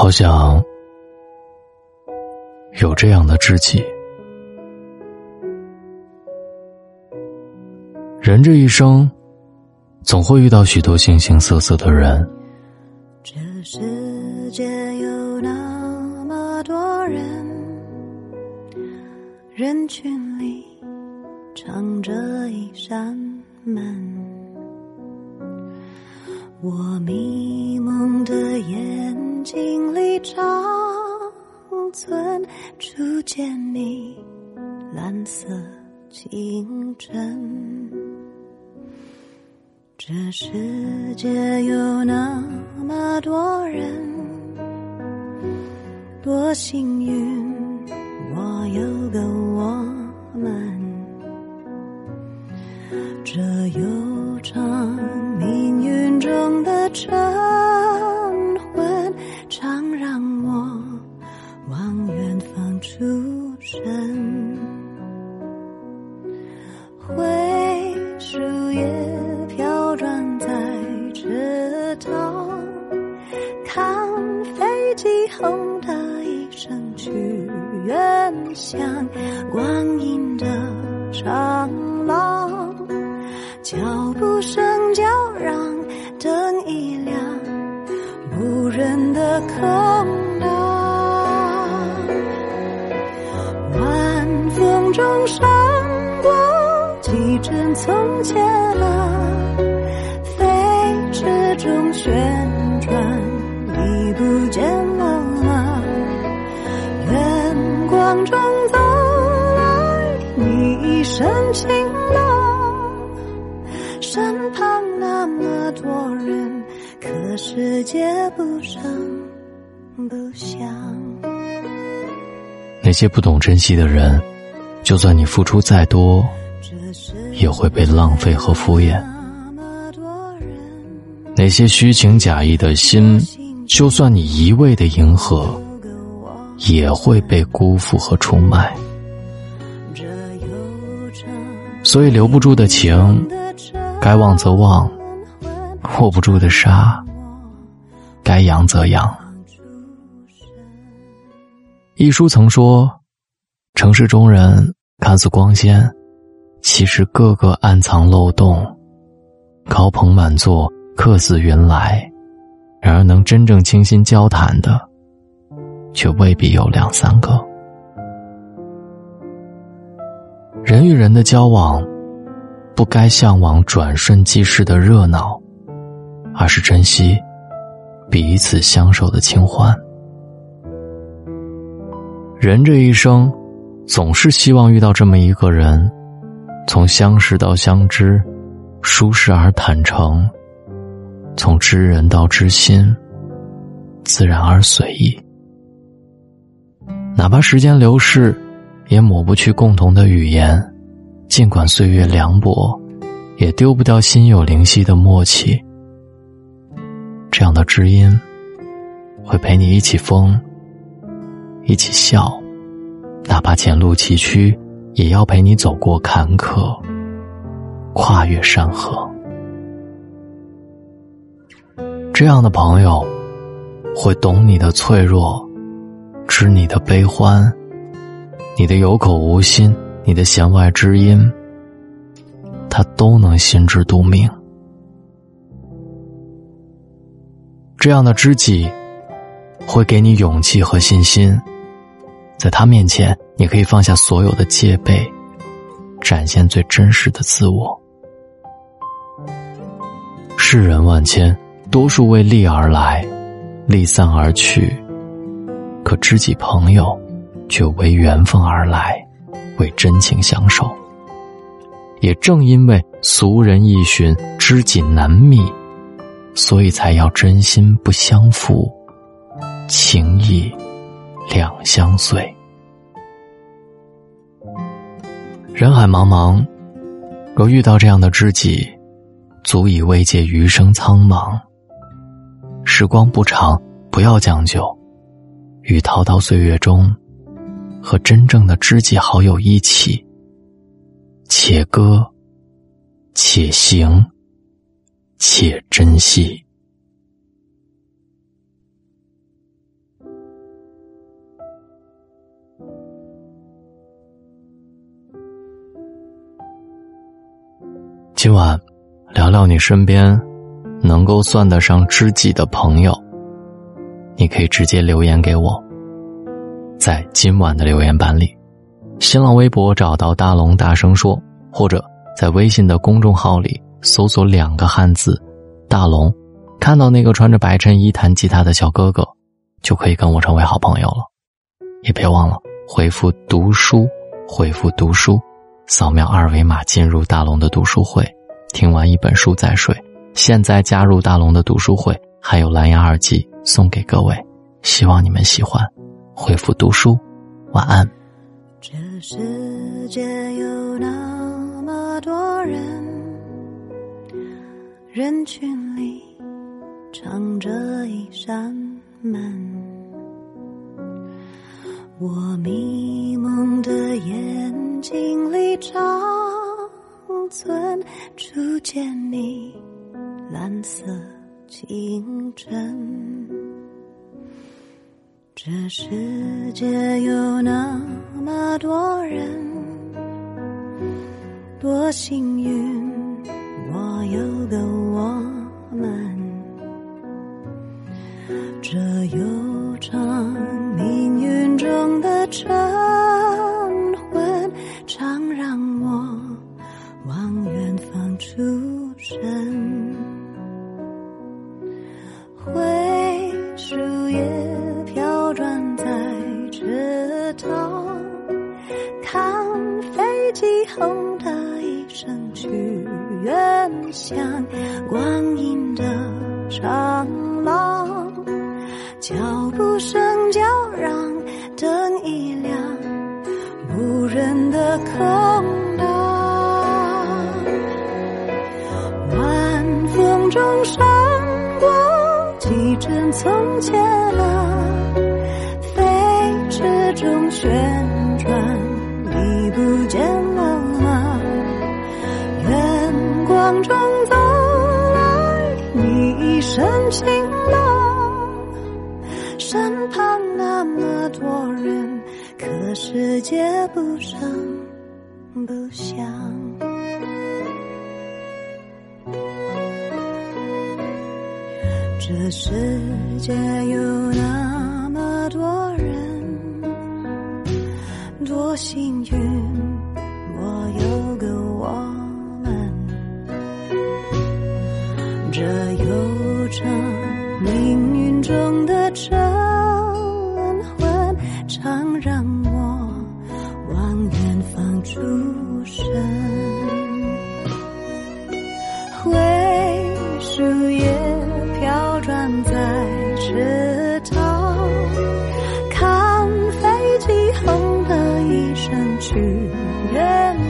好想有这样的知己。人这一生，总会遇到许多形形色色的人。这世界有那么多人，人群里藏着一扇门。我迷蒙的眼睛里长存初见你蓝色清晨。这世界有那么多人，多幸运，我有个我晨昏，常让我往远方出神。灰树叶。飘转在池塘，看飞机轰的一声去远乡，光阴的长的空荡，晚风中闪过几帧从前啊。飞驰中旋转，已不见了吗？远光中走来，你一身晴朗，身旁那么多人，世界不声不响。那些不懂珍惜的人，就算你付出再多，也会被浪费和敷衍。那些虚情假意的心，就算你一味的迎合，也会被辜负和出卖。所以留不住的情，该忘则忘；握不住的沙，该扬则扬。一书曾说：“城市中人看似光鲜，其实个个暗藏漏洞，高朋满座。”客似云来，然而能真正倾心交谈的，却未必有两三个。人与人的交往，不该向往转瞬即逝的热闹，而是珍惜彼此相守的清欢。人这一生，总是希望遇到这么一个人，从相识到相知，舒适而坦诚。从知人到知心，自然而随意。哪怕时间流逝，也抹不去共同的语言；尽管岁月凉薄，也丢不掉心有灵犀的默契。这样的知音，会陪你一起疯，一起笑，哪怕前路崎岖，也要陪你走过坎坷，跨越山河。这样的朋友，会懂你的脆弱，知你的悲欢，你的有口无心，你的弦外之音，他都能心知肚明。这样的知己，会给你勇气和信心，在他面前，你可以放下所有的戒备，展现最真实的自我。世人万千。多数为利而来，利散而去。可知己朋友，却为缘分而来，为真情相守。也正因为俗人易寻，知己难觅，所以才要真心不相负，情义两相随。人海茫茫，若遇到这样的知己，足以慰藉余生苍茫。时光不长，不要将就，与滔滔岁月中，和真正的知己好友一起，且歌，且行，且珍惜。今晚聊聊你身边能够算得上知己的朋友你可以直接留言给我在今晚的留言板里新浪微博找到大龙大声说或者在微信的公众号里搜索两个汉字“大龙”，看到那个穿着白衬衣弹吉他的小哥哥，就可以跟我成为好朋友了。也别忘了回复“读书”，回复“读书”。扫描二维码进入大龙的读书会，听完一本书再睡。现在加入大龙的读书会，还有蓝牙耳机送给各位，希望你们喜欢。回复读书，晚安。这世界有那么多人，人群里藏着一扇门。我迷蒙的眼睛里长存初见你蓝色清晨。这世界有那么多人，多幸运，树叶飘转在池塘，看飞机轰的一声去远乡，光阴的长廊，脚步声你一身晴朗，身旁那么多人。可世界不声不响，这世界有那么多人，多幸运，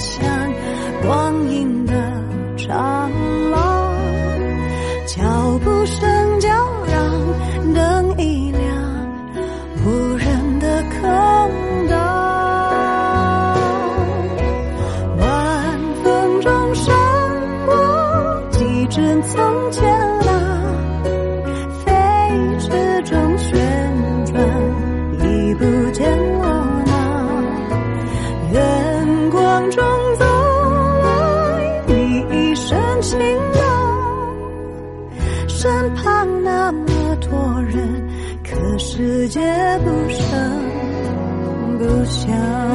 像光阴的长廊脚步声叫嚷灯一亮无人的空荡晚风中闪过几帧从前世界不声不响，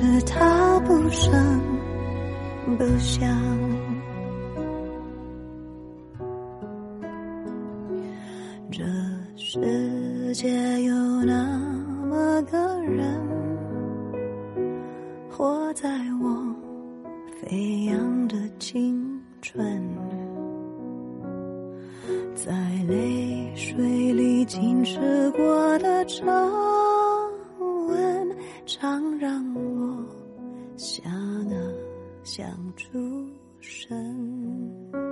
是他不声不响，这世界有那么个人，活在我飞扬的青春，在泪水里浸湿过的皱纹。常让想出神。